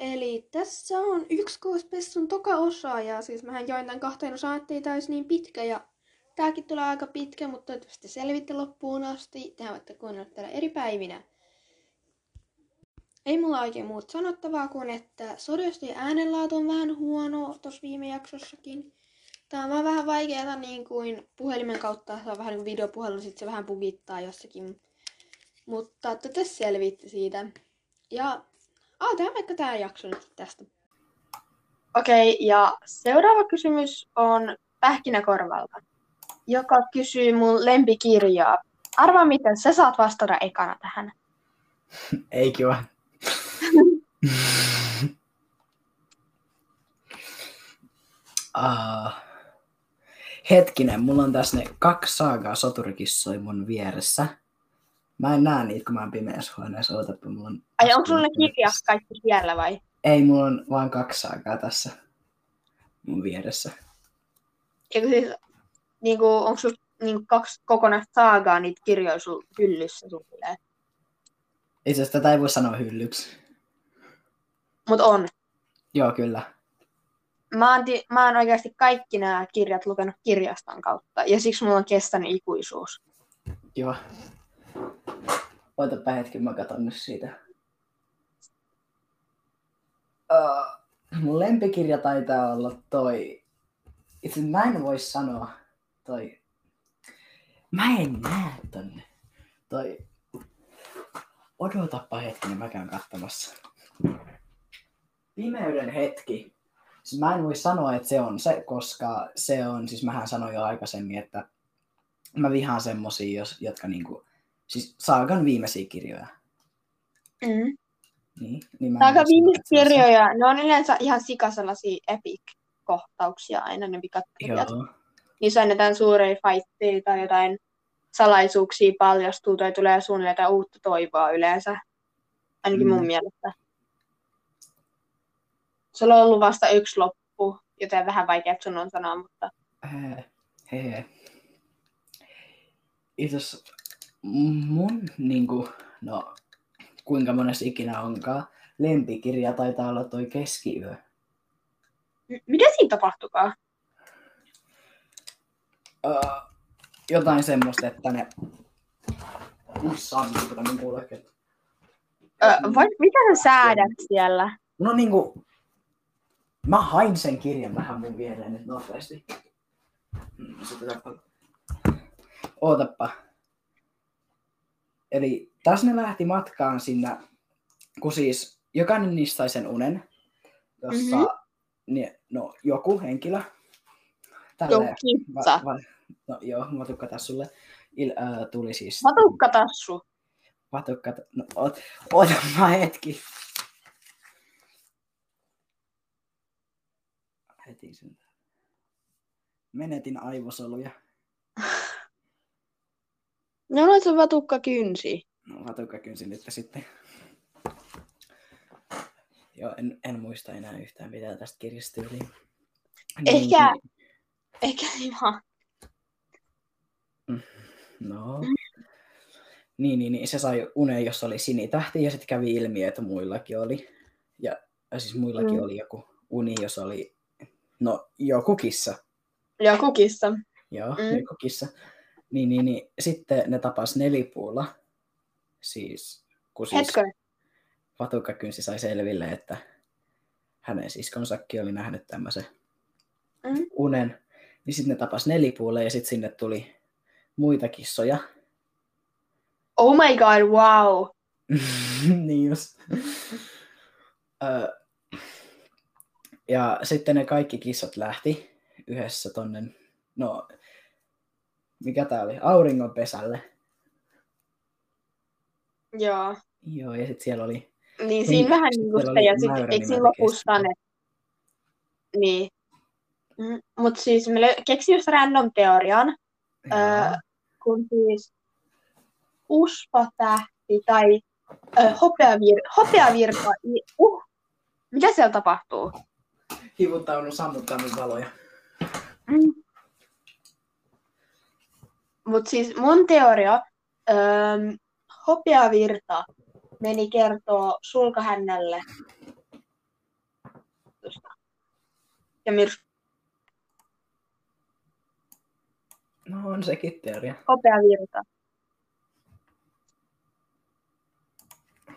Eli tässä on yksi Pessun toka osa ja siis mähän join tämän kahteen osaan, ettei tämä olisi niin pitkä ja tääkin tulee aika pitkä, mutta toivottavasti selvitte loppuun asti. Tehän voitte kuunnella täällä eri päivinä. Ei mulla oikein muut sanottavaa kuin, että sodiosti äänenlaatu on vähän huono tuossa viime jaksossakin. Tää on vähän vaikeaa niin kuin puhelimen kautta, se on vähän niin kuin videopuhelu, sit se vähän bugittaa jossakin. Mutta te selvitte siitä. Ja aloitetaan vaikka tää jakso nyt tästä. Okei, okay, ja seuraava kysymys on Pähkinäkorvalta, joka kysyy mun lempikirjaa. Arvaa miten sä saat vastata ekana tähän. Ei kiva. uh, hetkinen, mulla on tässä ne kaksi saagaa soturikissoi mun vieressä. Mä en näe niitä, kun mä oon pimeässä huoneessa. Ootapa, mulla on... Ai onko sulla ne kirjat kaikki siellä vai? Ei, mulla on vain kaksi saagaa tässä mun vieressä. Eikö siis, niinku, onko sulla niinku kaksi kokonaista saagaa niitä kirjoja sun hyllyssä suunnilleen? Itse asiassa tätä ei voi sanoa hyllyksi. Mut on. Joo, kyllä. Mä oon, ti- mä oon oikeasti kaikki nämä kirjat lukenut kirjaston kautta, ja siksi mulla on kestänyt ikuisuus. Joo. Ootapa hetki, mä katon nyt siitä. Uh, mun lempikirja taitaa olla toi... Itse mä en voi sanoa toi... Mä en näe tonne. Toi... Odotapa hetki, niin mä käyn katsomassa. Pimeyden hetki. Siis mä en voi sanoa, että se on se, koska se on, siis mähän sanoin jo aikaisemmin, että mä vihaan semmosia, jotka niinku, siis Saagan viimeisiä kirjoja. Mm. Niin, niin Saagan viimeisiä kirjoja, ne on yleensä ihan sika sellaisia epic-kohtauksia aina ne vikat kirjat. Joo. Niissä annetaan suuria fightteja tai jotain salaisuuksia paljastuu tai tulee suunnilleen jotain uutta toivoa yleensä. Ainakin mm. mun mielestä. Sulla on ollut vasta yksi loppu, joten vähän vaikea sun on sanoa, mutta... Hei, Itse mun niinku, no kuinka monessa ikinä onkaan, lempikirja taitaa olla toi keskiyö. Mitä siinä tapahtukaa? Uh, jotain semmoista, että ne... Ussaa, mitä mun kuulekin. Öö, vai, mitä sä säädät siellä? No niinku, Mä hain sen kirjan vähän mun viereen nyt nopeasti. Ootappa. Eli tässä ne lähti matkaan sinne, kun siis jokainen niistä sai sen unen, jossa mm-hmm. niin, no, joku henkilö, tälle, va, va, no joo, vatukkatassulle, il, äh, tuli siis... Vatukkatassu. Vatukkat, no, oot, oota mä hetki. heti sen. Menetin aivosoluja. No noit se vatukka kynsi. No vatukka kynsi nyt sitten. Joo, en, en muista enää yhtään mitä tästä kirjasta yli. Niin, ehkä, niin. ehkä ihan. No. Niin, niin, niin, se sai unen, jossa oli sinitähti ja sitten kävi ilmi, että muillakin oli. Ja, ja siis muillakin mm. oli joku uni, jossa oli No, joku kissa. Joku kissa. Joo, mm. joku kissa. Niin, niin, niin. Sitten ne tapas nelipuulla. Siis, kun siis Hetkö? Vatukka kynsi sai selville, että hänen siskonsakin oli nähnyt tämmöisen mm. unen. Niin sitten ne tapas nelipuulla ja sitten sinne tuli muita kissoja. Oh my god, wow! niin just. Ja sitten ne kaikki kissat lähti yhdessä tonne, no, mikä tää oli, auringonpesälle. Joo. Joo, ja sitten siellä oli... Niin, siinä niin, vähän niin kuin se, ja sitten eikö siinä lopussa ne... Niin. Mm, Mutta siis me keksin just random teorian, öö, kun siis uspatähti tai öö, hopeavir, hopeavirta, uh, mitä siellä tapahtuu? hivuttaudun sammuttanut valoja. Mm. Mutta siis mun teoria, öö, hopeavirta meni kertoo sulkahännälle ja myrsky. No on sekin teoria. Hopea virta.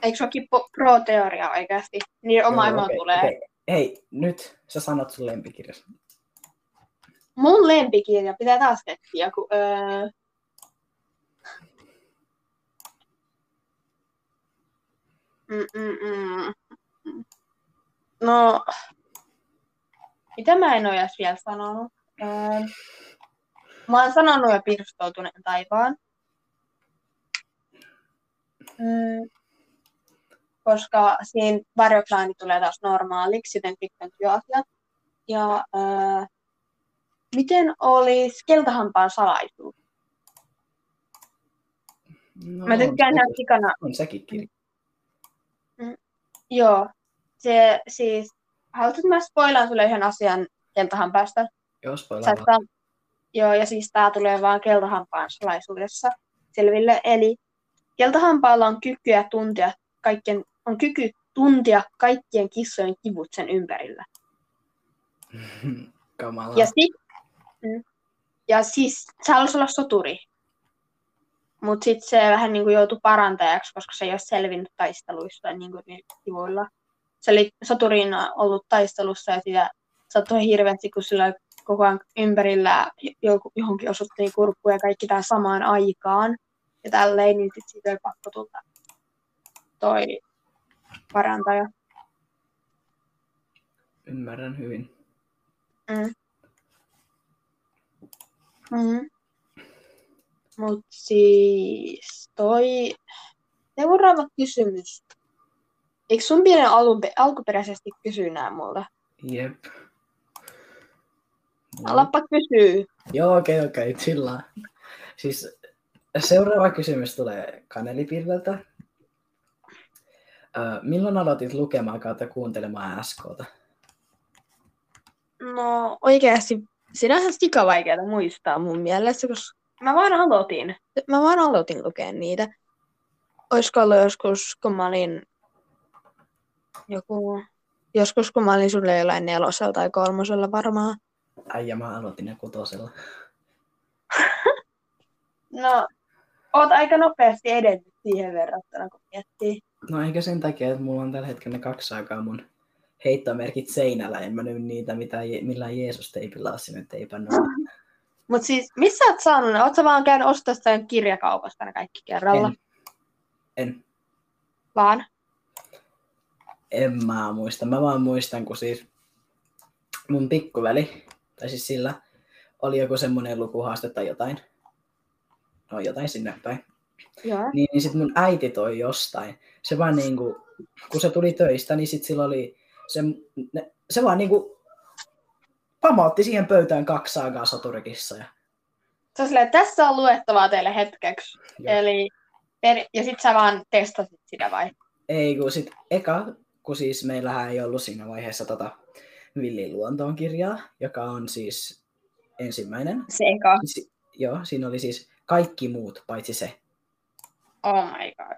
Eikö se olekin pro-teoria oikeasti? Niin oma Joo, emo okei, tulee. okei. Hei, nyt sä sanot sun lempikirjas. Mun lempikirja, pitää taas keksiä, kun... Öö... Mm-mm-mm. No, mitä mä en ole edes vielä sanonut? Öö... Mä oon sanonut jo pirstoutuneen taivaan. Mm. Koska siinä varjoklaani tulee taas normaaliksi, joten pitkän työasiat. Ja öö, Miten olisi keltahampaan salaisuus? No, Mä tykkään ihan sikana. on sekin kirja. Joo. Se siis, haluatko, että mä spoilaan sulle yhden asian keltahampaasta? Joo, Sä spoilaa et vaan. saa- Joo, ja siis tää tulee vaan keltahampaan salaisuudessa selville. Eli keltahampaalla on kykyä tuntea kaikkien, on kyky tuntea kaikkien kissojen kivut sen ympärillä. Kamala. Ja, sit, mm. ja siis se halusi olla soturi. Mutta sitten se vähän niin kuin joutui parantajaksi, koska se ei ole selvinnyt taisteluista niin kuin kivuilla. Se oli soturina ollut taistelussa ja sitä sattui hirveästi, kun sillä koko ajan ympärillä johonkin osuttiin kurkku ja kaikki tämä samaan aikaan. Ja tälleen, niin sit siitä oli pakko tulla toi parantaja. Ymmärrän hyvin. Mm. Mm. Mut siis toi seuraava kysymys. Eikö sun pidä alun, alkuperäisesti kysyä nää multa? Jep. Alappa kysyy. Joo, okei, okay, okei, okay, chillaa. Siis seuraava kysymys tulee Kanelipirveltä. Öö, milloin aloitit lukemaan kautta kuuntelemaan SKta? No oikeasti, ihan sika vaikeaa muistaa mun mielestä, koska mä vaan aloitin. Mä vaan aloitin lukea niitä. Olisiko ollut joskus, kun mä olin joku, joskus kun mä olin sulle jollain nelosella tai kolmosella varmaan. Äijä, mä aloitin ne kutosella. No, oot aika nopeasti edennyt siihen verrattuna, kun miettii. No eikä sen takia, että mulla on tällä hetkellä ne kaksi aikaa mun heittomerkit seinällä. En mä nyt niitä mitä, je- millään Jeesus-teipillä ole sinne teipannut. Mut siis, missä oot saanut ne? Oot sä vaan käynyt ostaa sitä kirjakaupasta ne kaikki kerralla? En, en, Vaan? en mä muista. Mä vaan muistan, kun siis mun pikkuväli, tai siis sillä, oli joku semmoinen lukuhaaste tai jotain. No jotain sinne päin. Joo. Niin, niin sitten mun äiti toi jostain. Se vaan niinku, kun se tuli töistä, niin sit sillä oli se, ne, se vaan niinku pamautti siihen pöytään kaksi saagaa soturikissoja. Se on silleen, tässä on luettavaa teille hetkeksi. Joo. Eli, ja sit sä vaan testasit sitä vai? Ei, kun sit eka, kun siis meillähän ei ollut siinä vaiheessa tota Villin luontoon kirjaa, joka on siis ensimmäinen. Se eka. Si- joo, siinä oli siis kaikki muut, paitsi se. Oh my god.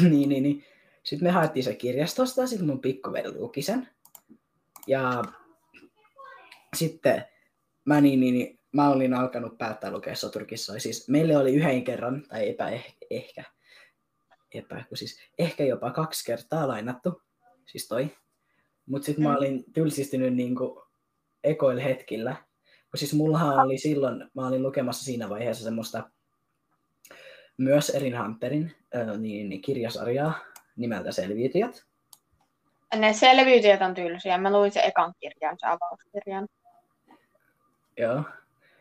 niin, niin, niin. Sitten me haettiin se kirjastosta, sitten mun pikkuveli luki sen. Ja sitten mä, niin, niin, niin, mä olin alkanut päättää lukea soturkissoja. Siis meille oli yhden kerran, tai epä, ehkä, epä, kun siis ehkä jopa kaksi kertaa lainattu, siis toi. Mutta sitten mä Mm. olin tylsistynyt niinku ekoilla hetkillä. Kun siis mullahan oli silloin, mä olin lukemassa siinä vaiheessa semmoista myös Erin Hunterin äh, niin, niin, kirjasarjaa nimeltä Selviytyjät. Ne selviytyjät on tylsiä. Mä luin sen ekan kirjan, se avauskirjan. Joo.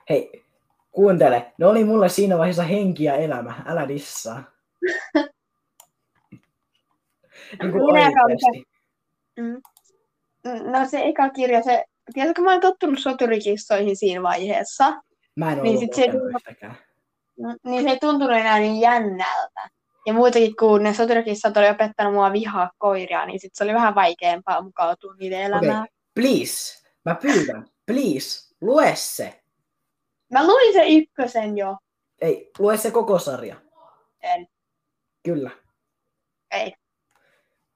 Hei, kuuntele. Ne oli mulle siinä vaiheessa henki ja elämä. Älä dissaa. niin kuin oikeasti. Mm. No se eka kirja, se... Tiedätkö, mä oon tottunut soturikissoihin siinä vaiheessa. Mä en Niin sit se-. No, niin se ei tuntunut enää niin jännältä. Ja muutenkin, kun ne soturikissat oli opettanut mua vihaa koiria, niin sit se oli vähän vaikeampaa mukautua niiden elämään. Okei, please. Mä pyydän. Please. Lue se. Mä luin sen ykkösen jo. Ei, lue se koko sarja. En. Kyllä. Ei.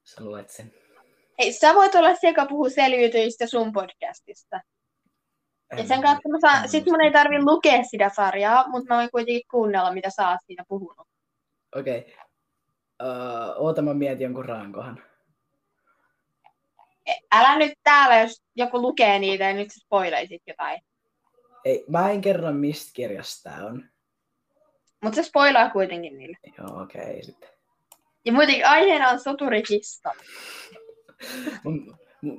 Sä luet sen. Hei, sä voit olla se, joka puhuu selviytyjistä sun podcastista. Ja sen kautta mä saan, sit mun ei tarvi lukea sitä sarjaa, mutta mä voin kuitenkin kuunnella, mitä sä oot siitä puhunut. Okei. Okay. Uh, oota, mä mietin jonkun rankohan. Älä nyt täällä, jos joku lukee niitä ja nyt spoileisit jotain. Ei, mä en kerro, mistä kirjasta tää on. Mutta se spoilaa kuitenkin niille. Joo, okei, okay, sitten. Ja muutenkin aiheena on soturikista.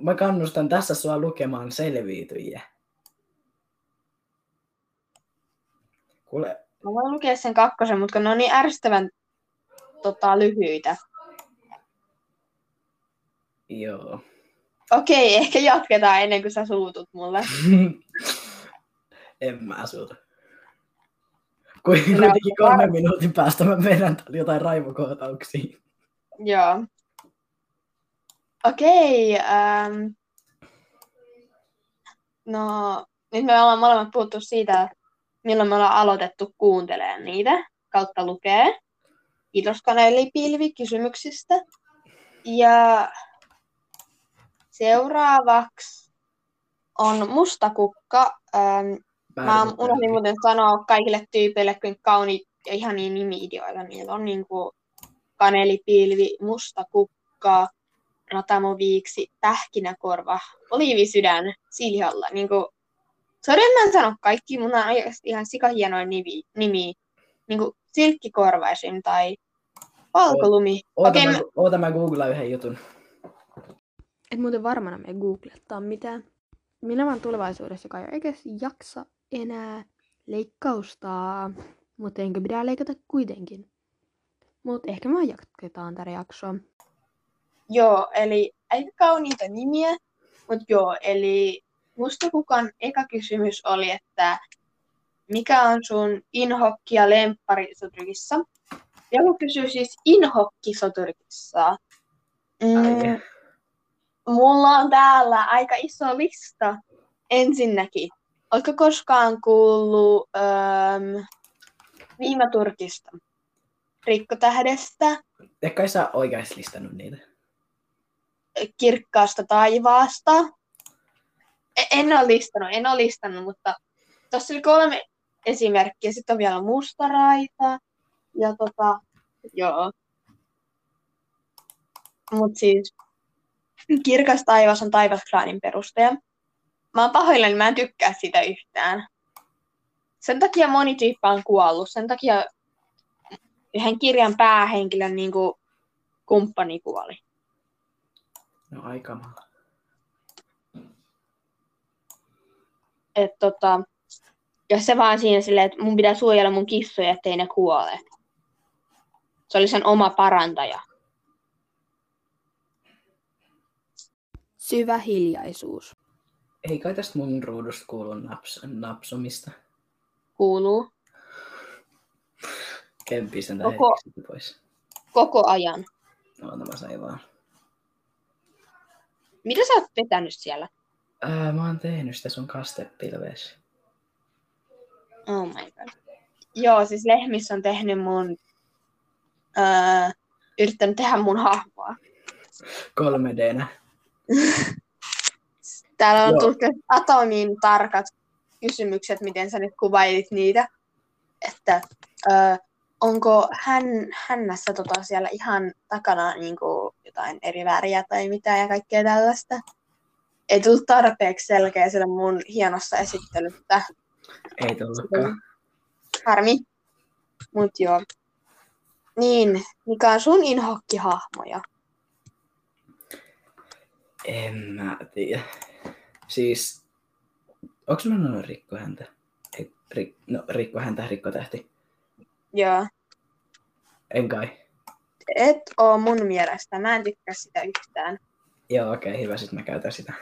Mä kannustan tässä sua lukemaan selviytyjiä. Kuule, Mä voin lukea sen kakkosen, mutta ne on niin ärsyttävän tota, lyhyitä. joo. Okei, ehkä jatketaan ennen kuin sä suutut mulle. en mä asuta. Kuitenkin kolmen minuutin päästä mä täällä jotain raivokohtauksia. Joo. Okei. Ähm. No, nyt me ollaan molemmat puhuttu siitä, milloin me ollaan aloitettu kuuntelemaan niitä kautta lukee. Kiitos Kanelipilvi kysymyksistä. Ja seuraavaksi on Mustakukka. Ähm, Mä unohdin muuten sanoa kaikille tyypeille, kuinka kauniit ja ihania nimi-ideoita niillä on. Niin kuin kanelipilvi, musta kukka, ratamoviiksi, pähkinäkorva, oliivisydän, siljalla. Niin kuin, sorry, mä en sano kaikki, mun on ihan sikahienoin nimi. nimi. Niin kuin silkkikorva esim. tai valkolumi. Oota, Okei, mä, mä- oota mä googlaan yhden jutun. Et muuten varmana me googlettaa mitään. Minä vaan tulevaisuudessa kai eikä jaksa enää leikkaustaa. Mutta enkö pitää leikata kuitenkin. Mutta ehkä me jatketaan tätä jaksoa. Joo, eli aika kauniita nimiä, mutta joo, eli Mustakukan eka kysymys oli, että mikä on sun inhokki ja lemppari soturikissa? Joku kysyy siis inhokki soturikissa. Mm, Ai. Mulla on täällä aika iso lista ensinnäkin. Oletko koskaan kuullut ähm, Viimaturkista? Rikkotähdestä, Ehkä kai sä oikeasti listannut niitä. kirkkaasta taivaasta. E- En ole listannut, en ole listannut, mutta tuossa oli kolme esimerkkiä. Sitten on vielä mustaraita ja tota, joo. Mut siis kirkas taivas on taivasklaanin perustaja. Mä oon pahoillani, mä en tykkää sitä yhtään. Sen takia moni tyyppi on kuollut. Sen takia yhden kirjan päähenkilön niin kuin, kumppani kuoli. No aika että tota, ja se vaan siinä silleen, että mun pitää suojella mun kissoja, ettei ne kuole. Se oli sen oma parantaja. Syvä hiljaisuus. Ei kai tästä mun ruudusta kuulu naps, napsomista. Kuuluu Kempi sen Koko- pois. koko ajan. No, mä sain vaan. Mitä sä oot vetänyt siellä? Ää, mä oon tehnyt sitä sun kastepilveessä. Oh my god. Joo, siis Lehmissä on tehnyt mun... Öö, yrittänyt tehdä mun hahmoa. 3Dnä. Täällä on tullut atomiin tarkat kysymykset, miten sä nyt kuvailit niitä. Että öö, onko hän, hännässä tota siellä ihan takana niin kuin jotain eri väriä tai mitä ja kaikkea tällaista. Ei tullut tarpeeksi selkeä sillä mun hienossa esittelystä. Ei tullutkaan. Harmi. Mut joo. Niin, mikä on sun inhokkihahmoja? En mä tiedä. Siis, onks mä noin rikko häntä? Ei, rik, no, rikko häntä, rikko tähti. Joo. En kai. Et oo mun mielestä. Mä en tykkää sitä yhtään. Joo, okei, okay, hyvä, sit mä käytän sitä.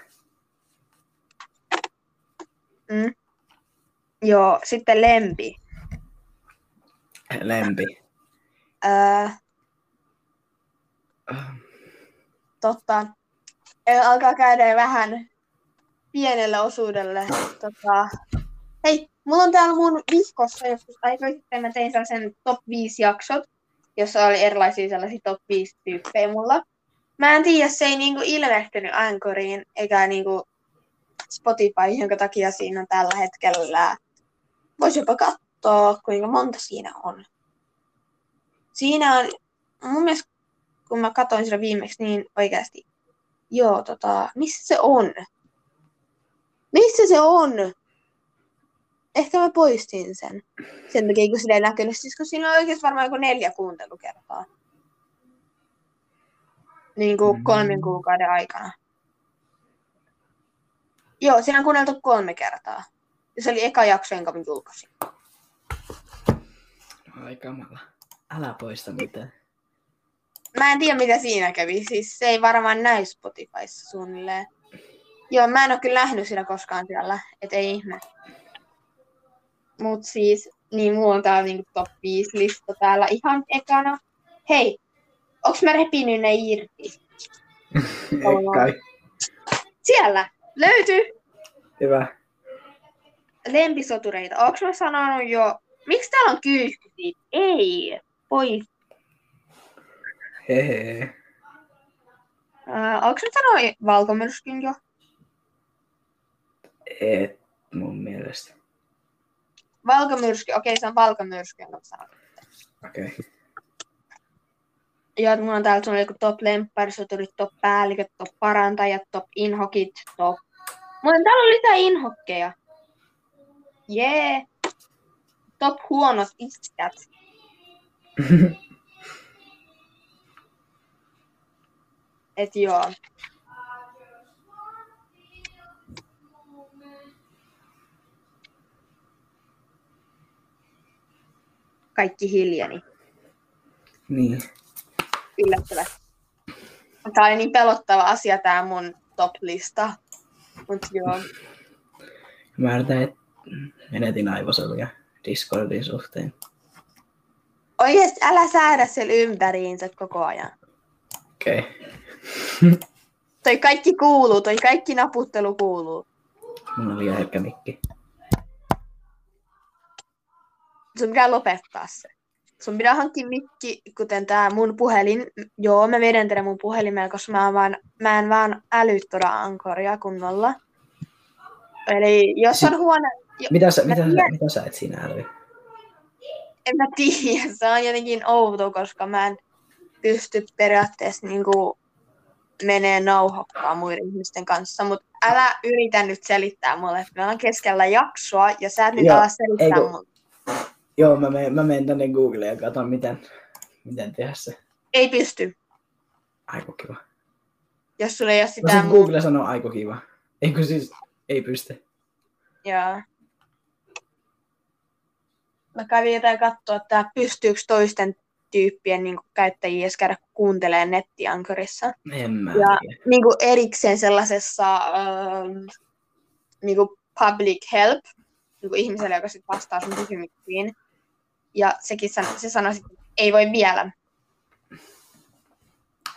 Mm. Joo, sitten lempi. Lempi. Öö, Ah, totta, alkaa käydä vähän pienelle osuudelle. Tota, hei, mulla on täällä mun vihkossa joskus aikoja sitten mä tein sellaisen top 5 jaksot, jossa oli erilaisia sellaisia top 5 tyyppejä mulla. Mä en tiedä, se ei niinku ilmestynyt Ankoriin, eikä niinku Spotify, jonka takia siinä on tällä hetkellä. Voisi jopa katsoa, kuinka monta siinä on. Siinä on, mun mielestä, kun mä katsoin sitä viimeksi, niin oikeasti, joo, tota, missä se on? Missä se on? Ehkä mä poistin sen. Sen takia, kun sillä ei näkynyt. Siis kun siinä on oikeasti varmaan joku neljä kuuntelukertaa. Niin kuin kolmen kuukauden aikana. Joo, siinä on kuunneltu kolme kertaa. Ja se oli eka jakso, jonka mä julkaisin. Ai kamala. Älä poista mitään. Mä en tiedä, mitä siinä kävi. Siis se ei varmaan näy Spotifyssa suunnilleen. Joo, mä en ole kyllä nähnyt sitä koskaan siellä, et ei ihme. Mut siis, niin mulla on täällä niinku top 5 lista täällä ihan ekana. Hei, onks mä repinyt ne irti? Ei kai. Siellä löytyy Hyvä. lempisotureita. Onks mä sanonut jo, miksi täällä on kyyhky siitä? Ei, pois. Hehe. Uh, onks mä sanonut valkomyrskyn jo? Et mun mielestä. Valkomyrsky, okei se on valkomyrsky, jonka. Okei. Okay. Ja mulla on täällä sun joku top lempparisoturit, top päälliköt, top parantajat, top inhokit, top... Mulla on täällä on lisää inhokkeja. Jee! Yeah. Top huonot iskät. Et joo. Kaikki hiljeni. niin. yllättävästi. Tämä oli niin pelottava asia tämä mun top-lista. Mut joo. Mä yritän, että menetin aivosoluja Discordin suhteen. Oikeesti älä säädä sen ympäriinsä koko ajan. Okei. Okay. Toi kaikki kuuluu, toi kaikki naputtelu kuuluu. Mun oli herkkä mikki. Sun pitää lopettaa se. Sun pitää hankkia mikki, kuten tää mun puhelin. Joo, mä vedän tätä mun puhelimella, koska mä, vaan, mä en vaan älyttödä ankoria kunnolla. Eli jos on huone... Jo, Mitä sä, mitä, sä, tiedän. mitä sä et siinä äly? en mä tiedä, se on jotenkin outo, koska mä en pysty periaatteessa niinku menee nauhokkaan muiden ihmisten kanssa, mutta älä yritä nyt selittää mulle, että me ollaan keskellä jaksoa ja sä et nyt Joo, ala selittää ei kun- mulle. Joo, mä menen, mä menen tänne Googleen ja katson, miten, miten tehdä se. Ei pysty, Aiko kiva. jos sulla ei ole No sitä sit muuta. Google sanoo aiko kiva. Eikö siis, ei pysty. Joo. Mä kävin jotain katsoa, että pystyykö toisten tyyppien niin käyttäjiä edes käydä kuuntelemaan nettiankorissa. En mä Ja- tiedä. niin kuin erikseen sellaisessa ähm, niin kuin public help niin kuin ihmiselle, joka sit vastaa sun kysymyksiin. Ja sekin sano, se sanoi, että ei voi vielä.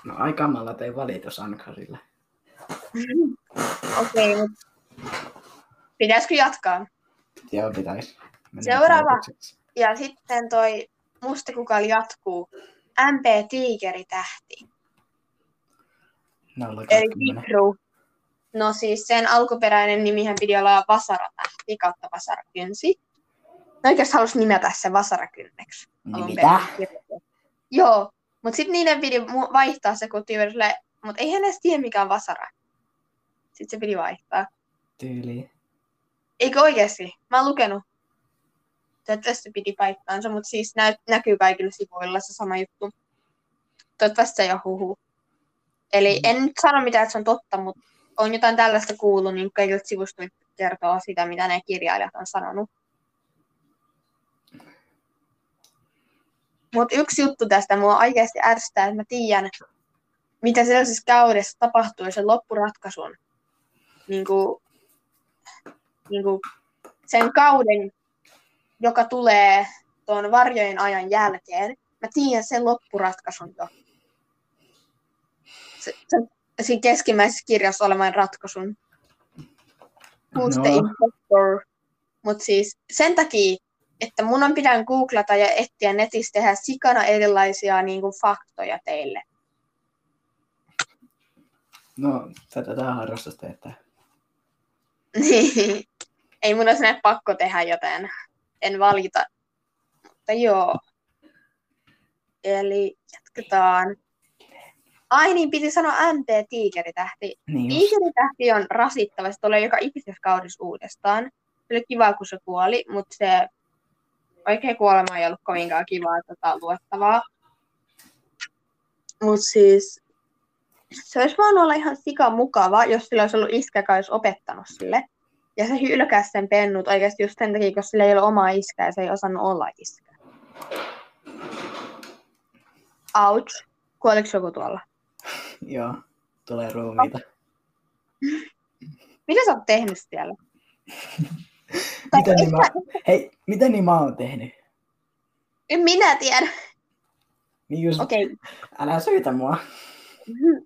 No ai kamala tein valitus Ankarille. Okei, okay, mutta pitäisikö jatkaa? Joo, pitäis. Mennään Seuraava. Ja sitten toi mustakukali jatkuu. MP Tiikeri tähti. Eli. Tikru. No siis sen alkuperäinen nimihän piti olla Vasaratähti kautta Vasarakynsi. No oikeastaan halusi nimetä sen Vasarakynneksi. Niin mitä? Joo, mutta sitten niiden piti vaihtaa se, kun Tiiversille, mutta ei hän edes tiedä mikä on Vasara. Sitten se piti vaihtaa. Tyyli. Eikö oikeasti? Mä oon lukenut. Toivottavasti piti paikkaansa, mutta siis nä- näkyy kaikilla sivuilla se sama juttu. Toivottavasti se ei ole huhu. Eli en nyt sano mitään, että se on totta, mutta on jotain tällaista kuullut, niin kaikilta sivustoilta kertoo sitä, mitä ne kirjailijat on sanonut. Mutta yksi juttu tästä mua oikeasti ärsyttää, että mä tiedän, mitä sellaisessa kaudessa tapahtuu ja sen loppuratkaisun. Niin kuin, niin kuin sen kauden, joka tulee tuon varjojen ajan jälkeen, mä tiedän sen loppuratkaisun jo. Se, se, siinä keskimmäisessä kirjassa olevan ratkaisun. Who's the No. impostor? Mutta siis sen takia, että mun on pidän googlata ja etsiä netistä tehdä sikana erilaisia niin kuin, faktoja teille. No, tätä tää harrastus teettää. Niin. Ei mun olisi näin pakko tehdä, joten en valita. Mutta joo. Eli jatketaan. Ai niin, piti sanoa MP Tiikeritähti. Niin just. Tiikeritähti on rasittava, se tulee joka ikisessä kaudessa uudestaan. Se oli kiva, kun se kuoli, mutta se oikein kuolema ei ollut kovinkaan kivaa tota, luettavaa. Mutta siis se olisi voinut olla ihan sika mukava, jos sillä olisi ollut iskä, joka olisi opettanut sille. Ja se hylkäsi sen pennut oikeasti just sen takia, koska sillä ei ole omaa iskää ja se ei osannut olla iskä. Ouch. Kuoliko joku tuolla? Joo, tulee ruumiita. Mitä sä oot tehnyt siellä? Miten niin, mä, hei, miten niin mä oon tehnyt? En minä tiedä. Niin just, Okei. Okay. älä syytä mua.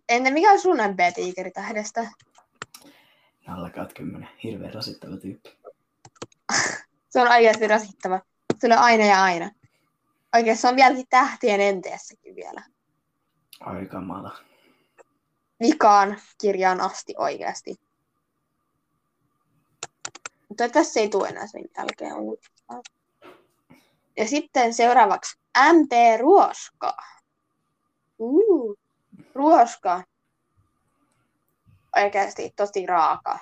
Entä mikä on sun MP-tiikeri tähdestä? Alla 10, hirveän rasittava tyyppi. Se on oikeasti rasittava. Se on aina ja aina. Oikein se on vieläkin tähtien enteessäkin vielä. Ai kamala. Vikaan kirjaan asti oikeasti. Mutta tässä ei tule enää sen jälkeen uudestaan. Ja sitten seuraavaksi MP Ruoska. Uh, ruoska. Oikeasti tosi raaka.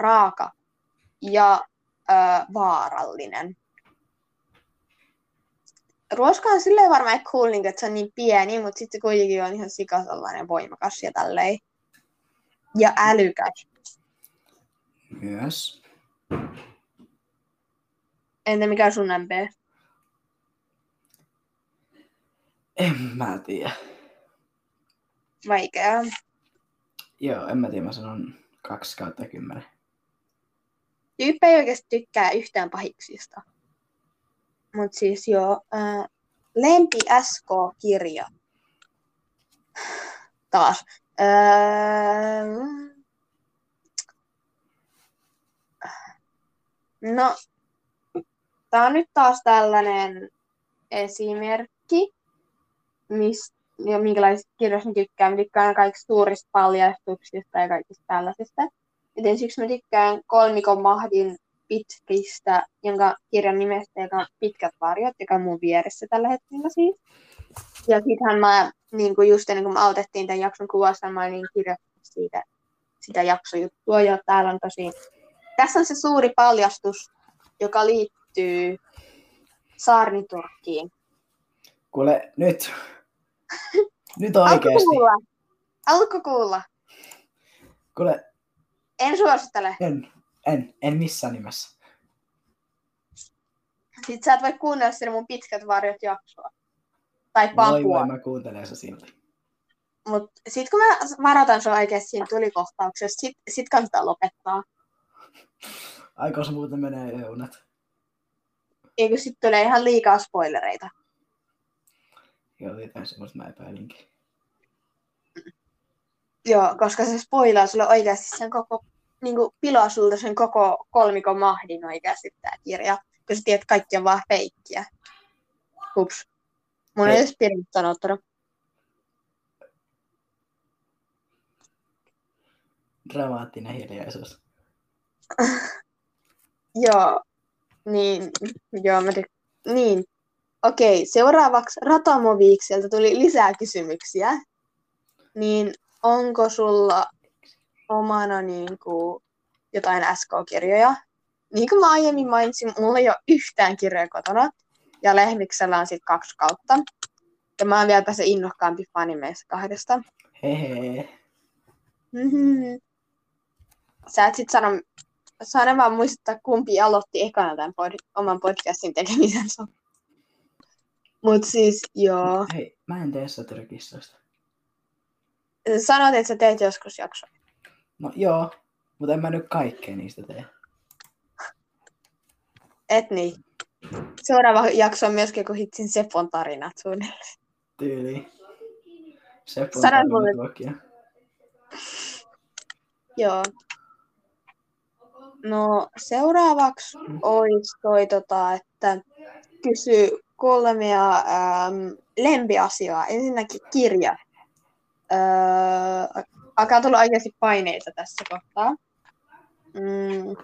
Raaka. Ja ö, vaarallinen. Ruoska on silleen varmaan cool, niin, että se on niin pieni, mutta sitten se kuitenkin on ihan sika sellainen voimakas ja tälleen. Ja älykäs. Myös. Entä mikä on sun MP? En mä tiedä. Vaikea. Joo, en mä tiedä, mä sanon 2 kautta 10. Tyyppi ei oikeasti tykkää yhtään pahiksista. Mutta siis joo, ää, Lempi SK-kirja. Taas. Ää, no, tää on nyt taas tällainen esimerkki, mis, ja minkälaisista kirjoista mä tykkään. Mä tykkään kaikista suurista paljastuksista ja kaikista tällaisista. Joten siksi mä tykkään kolmikon mahdin pitkistä, jonka kirjan nimestä, joka on Pitkät varjot, joka on mun vieressä tällä hetkellä siis. Ja sittenhän mä, niin kuin just ennen kuin me aloitettiin tämän jakson kuvasta, mä olin kirjoittanut siitä, sitä jaksojuttua. Ja täällä on tosi... Tässä on se suuri paljastus, joka liittyy Saarniturkkiin. Kuule, nyt. Nyt Haluatko oikeesti. kuulla? Haluatko kuulla? Kuule, En suosittele. en, en, en missään nimessä. Sitten sä et voi kuunnella sitä mun pitkät varjot jaksoa. Tai Voi papua. voi, mä kuuntelen se silti. Mutta sitten kun mä varoitan sua oikeasti siinä tulikohtauksessa, sit, sit kannattaa lopettaa. Aikos muuten menee eunat. Eikö sitten tulee ihan liikaa spoilereita. Joo, jotain semmoista mä epäilinkin. Joo, koska se spoilaa sulle oikeasti sen koko, niin kuin pilaa sulta sen koko kolmikon mahdin oikeasti tämä kirja. Kun sä tiedät, kaikki on vaan feikkiä. Hups. Mun ei edes pitänyt sanottanut. Dramaattinen hiljaisuus. Joo. Niin, joo, mä tyk- Niin. Okei, seuraavaksi Ratamoviikselta tuli lisää kysymyksiä. Niin onko sulla omana niin kuin, jotain SK-kirjoja? Niin kuin mä aiemmin mainitsin, mulla ei ole yhtään kirjoja kotona. Ja Lehmiksellä on sitten kaksi kautta. Ja mä oon vieläpä se innokkaampi fani meistä kahdesta. Hehe. Mhm. Sä et sit sano, sano vaan muistuttaa, kumpi aloitti ekana tämän pod, oman podcastin tekemisensä. Mut siis, joo. Hei, mä en tee satirikissoista. Sanoit, että sä teet joskus jakso. No joo, mutta en mä nyt kaikkea niistä tee. Et niin. Seuraava jakso on myöskin, kun hitsin Sepon tarinat suunnilleen. Tyyli. Seppo on Sano paljon mulle. luokkia. Joo. No seuraavaksi olisi toi, tota, että kysy kolmea ähm, lempiasiaa. Ensinnäkin kirja. Öö, alkaa tulla oikeasti paineita tässä kohtaa. Mm.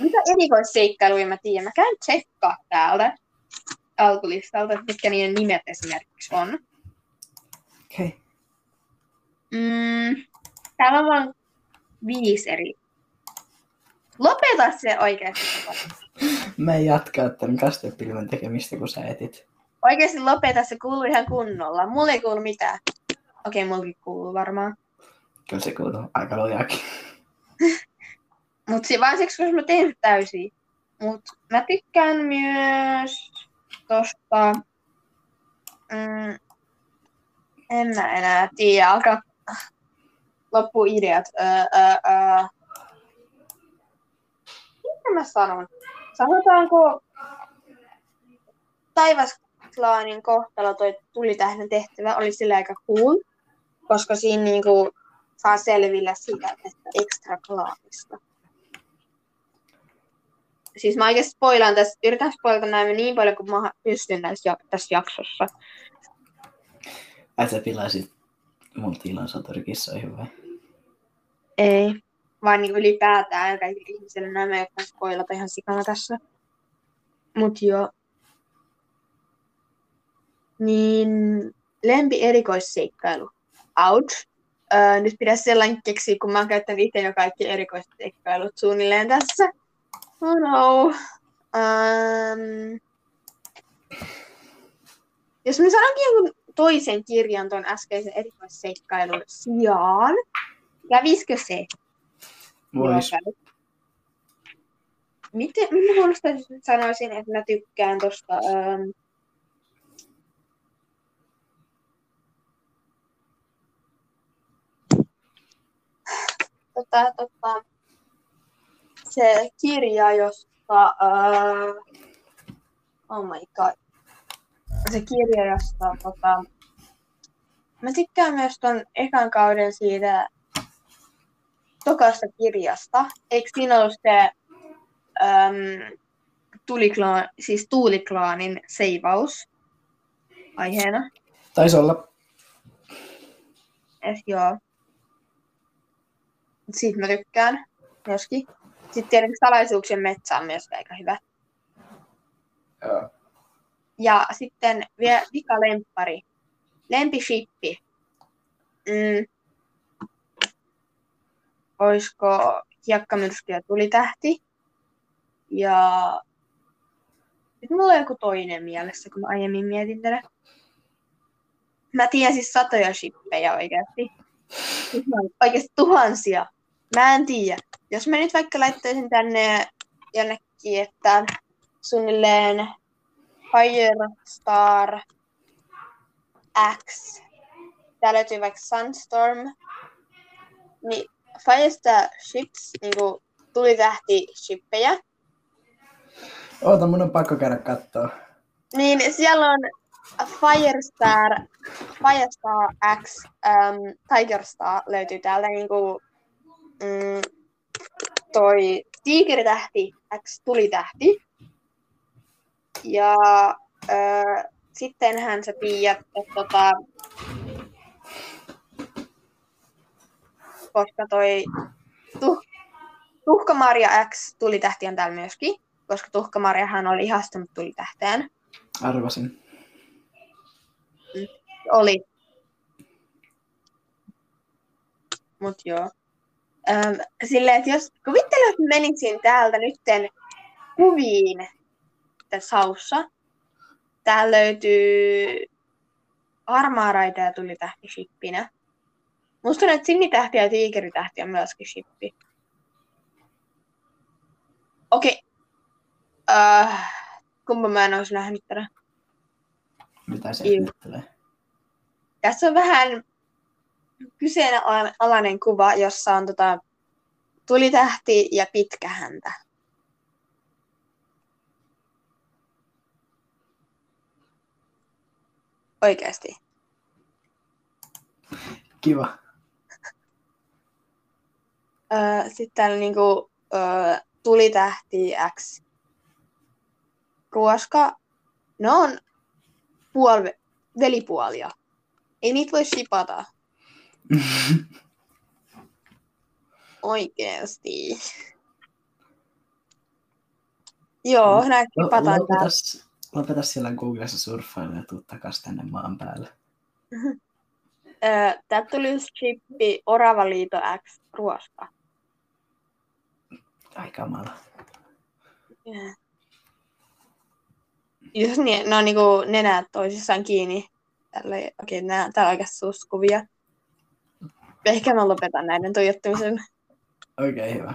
Mitä erikoisseikkailuja mä tiedän? Mä käyn tsekkaa täältä alkulistalta, mitkä niiden nimet esimerkiksi on. Okei. Okay. Mm. Täällä on vaan viisi eri. Lopeta se oikeasti. Mä en jatkaa tämän kastepilven tekemistä, kun sä etit. Oikeasti lopeta, se kuuluu ihan kunnolla. Mulle ei kuulu mitään. Okei, okay, mullekin kuuluu varmaan. Kyllä se kuuluu aika lujaakin. Mut se vaan siksi, koska mä teen täysin. Mut mä tykkään myös tosta... Mm, en mä enää tiedä, alkaa loppu ideat. Öö, öö, öö. Mitä mä sanon? Sanotaanko taivasklaanin kohtalo toi tulitähden tehtävä oli sillä aika cool, koska siinä niinku saa selville siitä että extra klaanista. Siis mä oikeasti spoilaan tässä, yritän spoilata näin niin paljon kuin mä pystyn tässä, tässä jaksossa. Ai sä pilasit mun tilan soturikissoihin vai? Ei, vaan niin ylipäätään kaikille ihmisille näin mä jotain spoilata ihan sikana tässä. Mut joo. Niin lempi erikoisseikkailu. Out. Öö, nyt pitäisi sellainen keksiä, kun mä oon käyttänyt itse jo kaikki erikoisseikkailut suunnilleen tässä. Oh no. Um, jos mä sanonkin jonkun toisen kirjan ton äskeisen erikoisseikkailun sijaan, kävisikö se? Vois. Miten, minä puolesta sanoisin, että mä tykkään tosta... Um, tota, tota, se kirja, josta... Uh, oh my god. Se kirja, josta... Tota, mä tykkään myös ton ekan kauden siitä tokasta kirjasta. Eikö siinä ollut se um, tuliklaan, siis tuuliklaanin seivaus aiheena? Taisi olla. Eh, joo. Siitä mä tykkään myöskin. Sitten tietenkin salaisuuksien metsä on myös aika hyvä. Joo. Ja sitten vielä vika lemppari. Lempishippi. Mm. Olisiko hiekkamyrsky ja tulitähti? Ja sitten mulla on joku toinen mielessä, kun mä aiemmin mietin tätä. Mä tiedän siis satoja shippejä oikeasti. Oikeasti tuhansia. Mä en tiedä. Jos mä nyt vaikka laittaisin tänne jonnekin, että suunnilleen Firestar X. Tää löytyy vaikka Sunstorm. Niin Firestar Ships, niinku tulitähti shippejä. Oota, mun on pakko käydä kattoo. Niin siellä on Firestar, Firestar X, um, Tigerstar löytyy täältä niinku mm, toi Tiikeritähti X tulitähti. Ja ö, sittenhän sä tiedät, että tota, koska toi tuh, Tuhkamarja X tulitähti on täällä myöskin, koska Tuhkamarjahan oli ihastunut tulitähteen. Arvasin. Oli. Mut joo. Öm, silleen, että jos kuvittele, että menisin täältä nytten kuviin tässä haussa. Täällä löytyy harmaaraita ja tuli tähti shippinä. Musta on, että sinitähti ja tiikeritähti on myöskin shippi. Okei. Okay. Uh, kumpa mä en olisi nähnyt tätä. Mitä se nyt Tässä on vähän kyseenalainen kuva, jossa on tota, tulitähti ja pitkä häntä. Oikeasti. Kiva. Öö, sitten täällä niinku, öö, tulitähti X. Koska ne on puol velipuolia. Ei niitä voi shipata. Oikeesti. Joo, nää kipataan täällä. Lopetas, lopetas siellä Googlessa surffailu ja tuu takas tänne maan päälle. Täältä tuli shippi Oravaliito X ruoska. Ai kamala. Yeah. Jos niin, ne on niinku nenät toisissaan kiinni. Tällä, okei, nää, tää on aika suskuvia. Ehkä mä lopetan näiden tuijottamisen. Okei, okay, hyvä.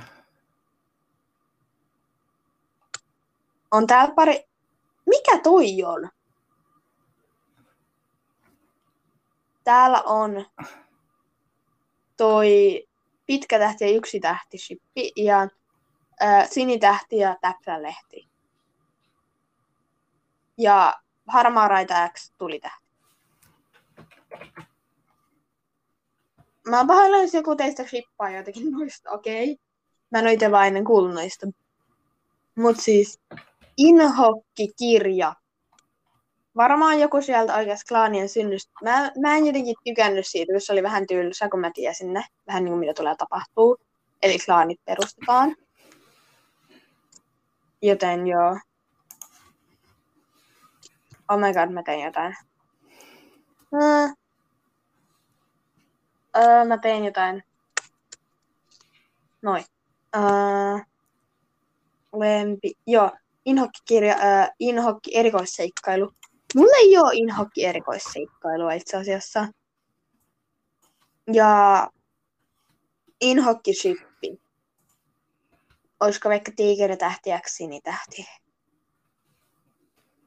On täällä pari... Mikä toi on? Täällä on toi pitkä tähti ja yksi tähti shippi ja sinitähti ja täplälehti. Ja harmaa raita X tuli tähti. Mä pahoillani, jos joku teistä shippaa jotakin noista, okei. Okay. Mä en ole vaan ennen kuullut noista. Mut siis Inhokki-kirja. Varmaan joku sieltä oikeassa klaanien synnystä. Mä, mä en jotenkin tykännyt siitä, koska se oli vähän tylsä, kun mä tiesin ne. Vähän niin kuin mitä tulee tapahtuu. Eli klaanit perustetaan. Joten joo. Oh my god, mä tein jotain. Hmm. Öö, mä tein jotain. Noin. Öö, lempi. Joo. Inhokki-kirja, öö, Inhokki erikoisseikkailu. Mulla ei ole Inhokki erikoisseikkailua itse asiassa. Ja Inhokki. Olisiko vaikka tiikeritähti ja sinitähti?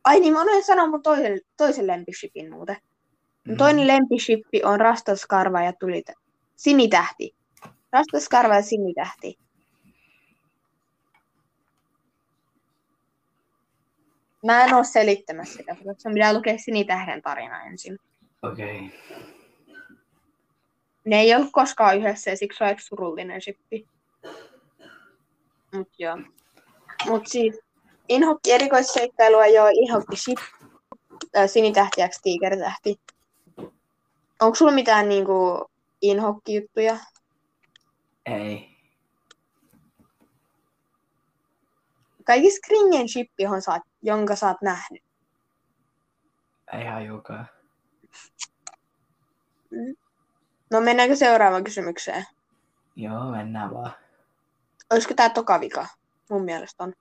Ai niin, mä unohdin sanoa mun toisen, toisen lempishipin muuten. Mm. Toinen lempishippi on Rastaskarva ja tuli sinitähti. Rastaskarva ja sinitähti. Mä en oo selittämässä sitä, koska sun pitää lukea sinitähden tarina ensin. Okei. Okay. Ne ei ollut koskaan yhdessä ja siksi on surullinen shippi. Mut joo. Mut siis Inhokki erikoisseikkailua joo, Inhokki ship, äh, sinitähti ja tiikeritähti. Onko sulla mitään niinku Inhokki-juttuja? Ei. Kaikissa Kringen ship, johon sä oot, jonka sä oot nähnyt. Ei hajukaan. No mennäänkö seuraavaan kysymykseen? Joo, mennään vaan. Olisiko tää toka vika? Mun mielestä on.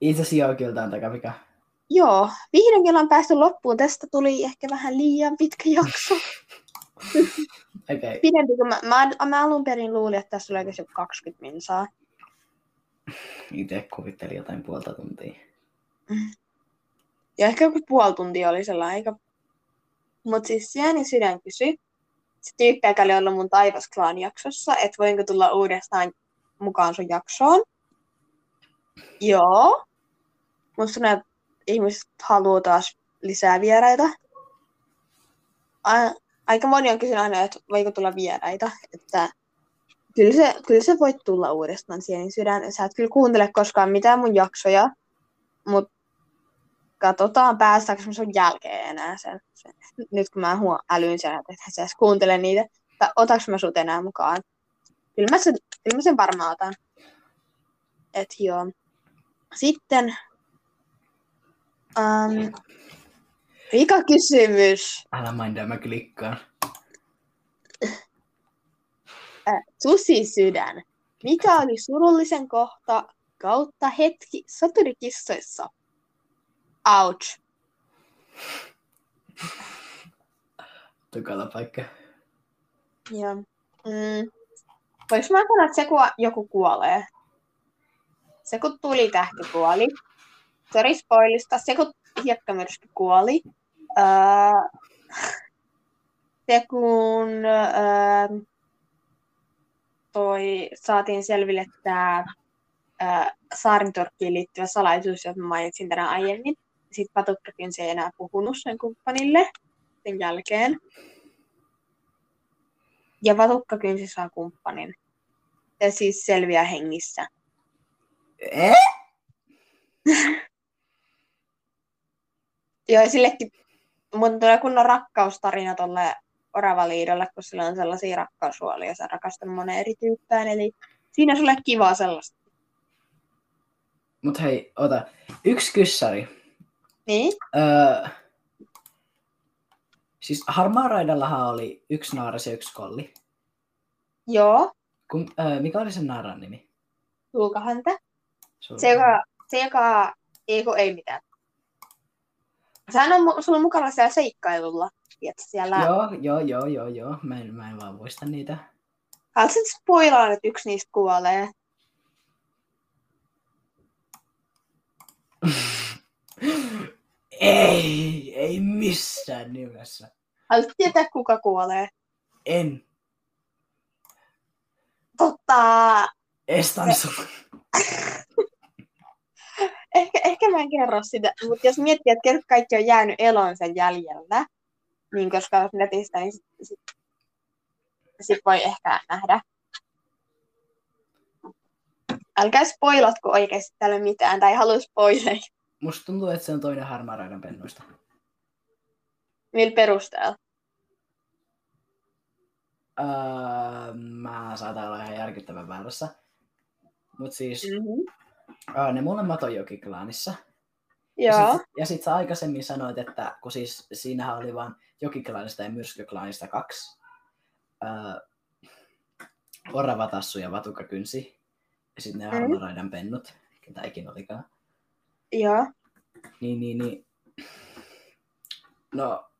Itse asiassa joo, kyllä tää on takavika. Joo, vihdoinkin ollaan päästy loppuun. Tästä tuli ehkä vähän liian pitkä jakso. Okei. Okay. Pidempi kuin mä, mä, mä alun perin luulin, että tässä oli oikeasti joku 20 minsaa. Itse kuvittelin jotain puolta tuntia. Ja ehkä joku puoli tuntia oli sellainen aika. Mut siis Sieni Sydän kysyi, se tyyppi, joka oli ollut mun Taivas Clan jaksossa, että voinko tulla uudestaan mukaan sun jaksoon. Joo. Musta ne ihmiset haluaa taas lisää vieraita. A- aika moni on kysynyt aina, että voiko tulla vieraita. Että kyllä se, kyllä se voit tulla uudestaan siihen sydän. Sä et kyllä kuuntele koskaan mitään mun jaksoja, mutta katsotaan päästäänkö mä sun jälkeen enää sen. sen. Nyt kun mä huo älyn sen, että sä edes kuuntele niitä. Tai otaks mä sut enää mukaan? Kyllä mä kyllä mä sen varmaan otan. Et joo. Sitten um, Vika kysymys. Älä mindaa, mä klikkaan. Äh, Susi sydän. Mikä oli surullisen kohta kautta hetki soturikissoissa? Ouch. Tukala paikka. Joo. Mm. Voinko mä sanoa, että se kun joku kuolee? Se kun tuli tähti kuoli. Sori spoilista. Se kun hiekkamyrsky kuoli. Öö, se kun öö, toi, saatiin selville tämä öö, saarintorkkiin liittyvä salaisuus, jota mainitsin tänään aiemmin. Sitten Patukkakin se ei enää puhunut sen kumppanille sen jälkeen. Ja Vatukkakin se saa kumppanin. Ja siis selviää hengissä. Eh? Joo, sillekin mun tulee kunnon rakkaustarina tolle Oravaliidolle, kun sillä on sellaisia rakkaushuolia, sä rakastat monen eri tyyppään, eli siinä sulle kivaa sellaista. Mut hei, ota. Yksi kyssäri. Niin? Öö, siis Harmaa Raidallahan oli yksi naaras ja yksi kolli. Joo. Kun, öö, mikä oli sen naaran nimi? Sulkahäntä. Se, joka, se, joka ei, ei mitään. Sehän on sulla mukana siellä seikkailulla. Tiedätkö, siellä... Joo, joo, joo, joo, joo. Mä en, mä en vaan muista niitä. Haluaisit spoilaa, että yksi niistä kuolee? ei, ei missään nimessä. Haluaisit tietää, kuka kuolee? En. Totta. Estan sun. Ehkä, ehkä mä en kerro sitä, mutta jos miettii, että ketkä kaikki on jäänyt eloon sen jäljellä, niin koska olet netistä, niin sit, sit, sit voi ehkä nähdä. Älkää spoilatko oikeasti tälle mitään, tai halua spoileja. Musta tuntuu, että se on toinen Harmaa Raidan pennuista. Millä perusteella? Öö, mä saatan olla ihan järkyttävän väärässä. Mut siis Mm-hmm. öö, ne molemmat on Jokiklaanissa. Joo. Ja sit, ja sit sä aikaisemmin sanoit, että kun siis siinähän oli vain Jokiklaanista ja Myrskyklaanista kaksi. Öö, Oravatassu ja Vatukakynsi. Ja sitten ne Mm. Harmaan Raidan pennut, ketä ikin olikaan. Joo. Niin, niin, niin. No,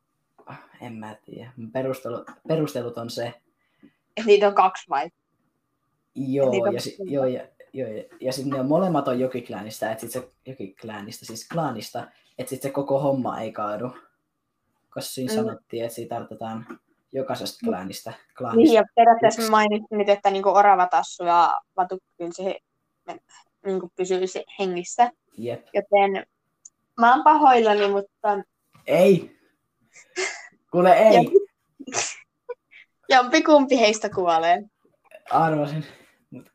en mä tiedä. Perustelut, perustelut on se, Et niitä on kaksi vai? joo, on ja, si, joo, ja, joo, ja, ja sitten ne on molemmat on Jokikläänistä, että sit se Jokikläänistä, siis klaanista, että sitten se koko homma ei kaadu. Koska siinä Mm. sanottiin, että siitä tarvitaan jokaisesta klaanista. Niin, klaanista. ja periaatteessa Yksi. mainitsin nyt, että niinku oravatassu ja vatukynsi niinku pysyisi hengissä. Jep. Joten mä oon pahoillani, mutta Ei! Kuule, ei! Ja- jompikumpi heistä kuolee. Arvasin. Mut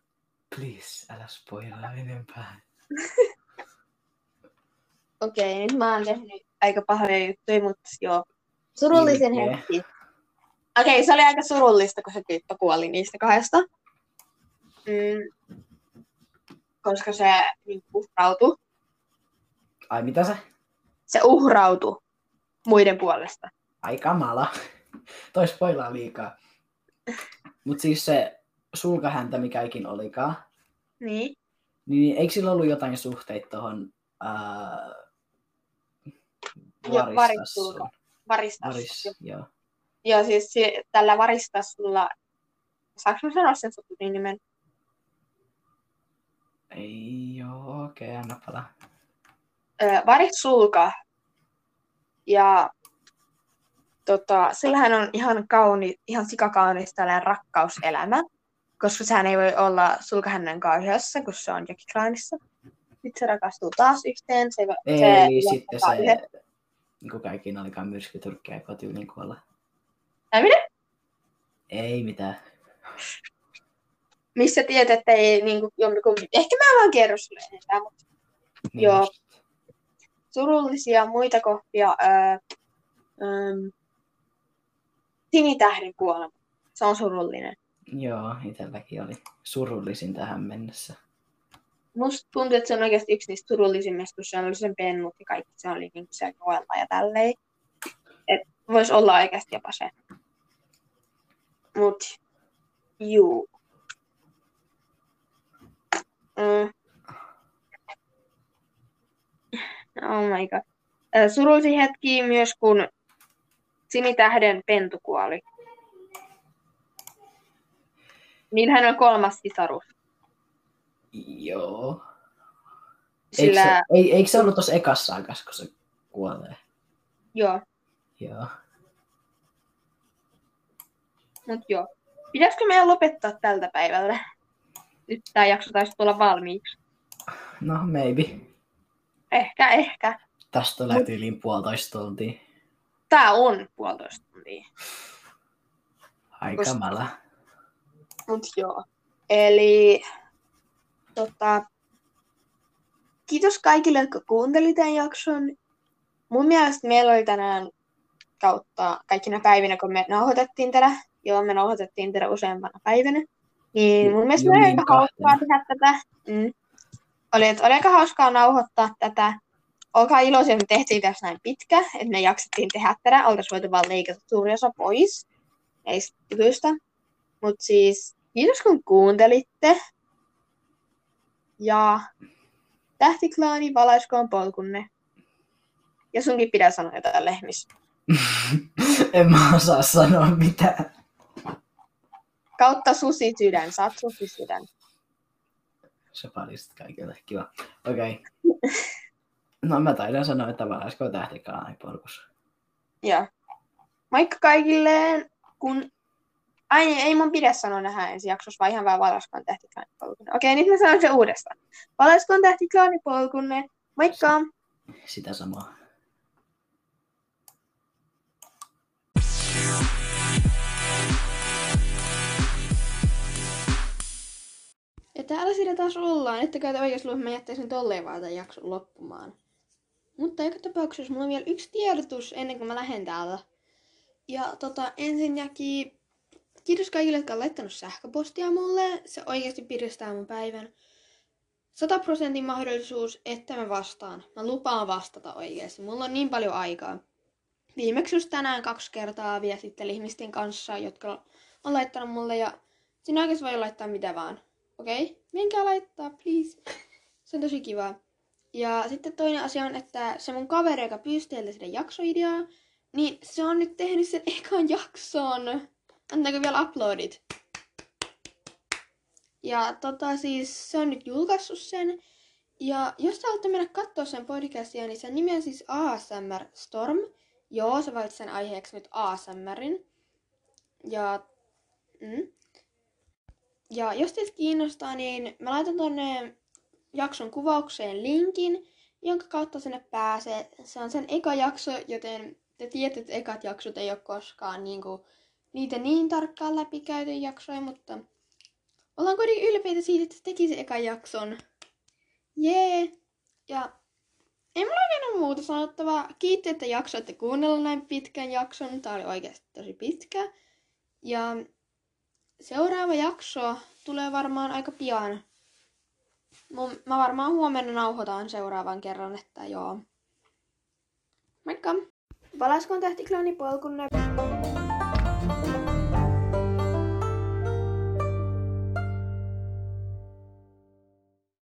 please, älä spoilaa enempää. Okei, nyt mä oon tehnyt aika pahoja juttuja, mutta joo. Surullisen Ilkeä. hetki. Okei, se oli aika surullista, kun se tyyppi kuoli niistä kahdesta. Mm, koska se niin, uhrautui. Ai mitä se? Se uhrautui muiden puolesta. Ai kamala. Toi spoilaa liikaa. Mut siis se sulkahäntä, mikä ikin olikaan, Niin. niin eikö sillä ollut jotain suhteita tuohon ää... Jo, varissulka. Varistas. Varis, joo. Joo, siis si- tällä varistassulla, saanko sanoa sen sukunin nimen? Ei joo, okei, okay, anna palaa. Varissulka. Ja tota, sillähän on ihan kauni, ihan sikakaunis tällainen rakkauselämä, koska sehän ei voi olla sulkahännän kauheassa, kun se on Jokiklaanissa. Sitten se rakastuu taas yhteen. Se, Ei, se sitten lopettaa yhden- se, niin kuin kaikkiin olikaan myrskyturkkia ja tyyliin kuolla. Ai mitä? Ei mitään. Missä tiedät, että ei niin kuin, jompikumpi. Ehkä mä vaan kerro sulle enempää, mutta Niin Joo. surullisia muita kohtia. Öö, öö, Sinitähden kuolema. Se on surullinen. Joo, itselläkin oli surullisin tähän mennessä. Musta tuntuu, että se on oikeasti yksi niistä surullisimmista, kun se oli sen pennut ja kaikki se oli niin se joella ja tälleen. Et voisi olla oikeasti jopa se. Mut, juu. Mm. Oh my god. Ö, Surullisin hetki myös, kun Sinitähden pentu kuoli. Niin hän on kolmas sisarus. Joo. Sillä, Eikö, se, ei, eikö se ollut tuossa ekassa aikas, kun se kuolee? joo, Joo. mut joo. Pitäisikö meidän lopettaa tältä päivältä? Nyt tämä jakso taisi tulla valmiiksi. No, maybe. Ehkä, ehkä. Tästä tulee tyyliin puolitoista tuntia. Tää on puolitoista tuntia. Ai Koska- kamala. Mut joo. Eli tota, kiitos kaikille, jotka kuunteli tämän jakson. Mun mielestä meillä oli tänään kautta kaikkina päivinä, kun me nauhoitettiin tätä. Joo, me nauhoitettiin tätä useampana päivänä. Niin mun mielestä oli aika hauskaa tehdä tätä. Mm. oli, oli aika hauskaa nauhoittaa tätä. Olkaa iloisia, että me tehtiin tässä näin pitkä, että me jaksettiin tehdä tätä. Oltaisiin voitu vaan leikata suuri osa pois näistä jutuista. Mutta siis, kiitos kun kuuntelitte. Ja tähtiklaani valaiskoon polkunne. Ja sunkin pitää sanoa jotain lehmis. en mä osaa sanoa mitään. Kautta susi sydän, sä oot susi sydän. Se paljastit kaikille. Kiva. Okei. Okay. No mä taidan sanoa, että valaiskoon tähtiklaani polkus. Joo. Moikka kaikille, kun... Ai niin, ei mun pidä sanoa nähdä ensi jaksossa, vaan ihan vaan valaiskoon tähtiklaanipolkunne. Okei, nyt mä sanon se uudestaan. Valaiskoon tähtiklaanipolkunne. Moikka! Sitä samaa. Ja täällä siinä taas ollaan, että oikeasti luulen, että mä jättäisin tolleen vaan tämän jakson loppumaan. Mutta joka tapauksessa mulla on vielä yksi tiedotus ennen kuin mä lähden täältä. Ja tota, ensinnäkin kiitos kaikille, jotka on laittanut sähköpostia mulle. Se oikeasti piristää mun päivän. 100 prosentin mahdollisuus, että mä vastaan. Mä lupaan vastata oikeasti. Mulla on niin paljon aikaa. Viimeksi just tänään kaksi kertaa viestittelin ihmisten kanssa, jotka on laittanut mulle ja siinä oikeasti voi laittaa mitä vaan. Okei, okay? menkää laittaa, please. Se on tosi kiva. Ja sitten toinen asia on, että se mun kaveri, joka pyysi teiltä sitä jaksoideaa, niin se on nyt tehnyt sen ekan jakson. Antaako vielä uploadit? Ja tota siis, se on nyt julkaissut sen. Ja jos sä haluatte mennä katsoa sen podcastia, niin sen nimi on siis ASMR Storm. Joo, sä valitsit sen aiheeksi nyt ASMRin. Ja, mm. ja jos teitä kiinnostaa, niin mä laitan tonne jakson kuvaukseen linkin, jonka kautta sinne pääsee. Se on sen eka jakso, joten te tiedätte, että ekat jaksot ei ole koskaan niinku, niitä niin tarkkaan läpikäyty jaksoja, mutta ollaan kuitenkin ylpeitä siitä, että teki se ekan jakson. Jee! Ja ei mulla oikein ole muuta sanottavaa. Kiitti, että jaksoitte kuunnella näin pitkän jakson. Tää oli oikeasti tosi pitkä. Ja seuraava jakso tulee varmaan aika pian. Mä varmaan huomenna nauhoitan seuraavan kerran, että joo. Moikka! Valaskon tähtiklaani polkunne.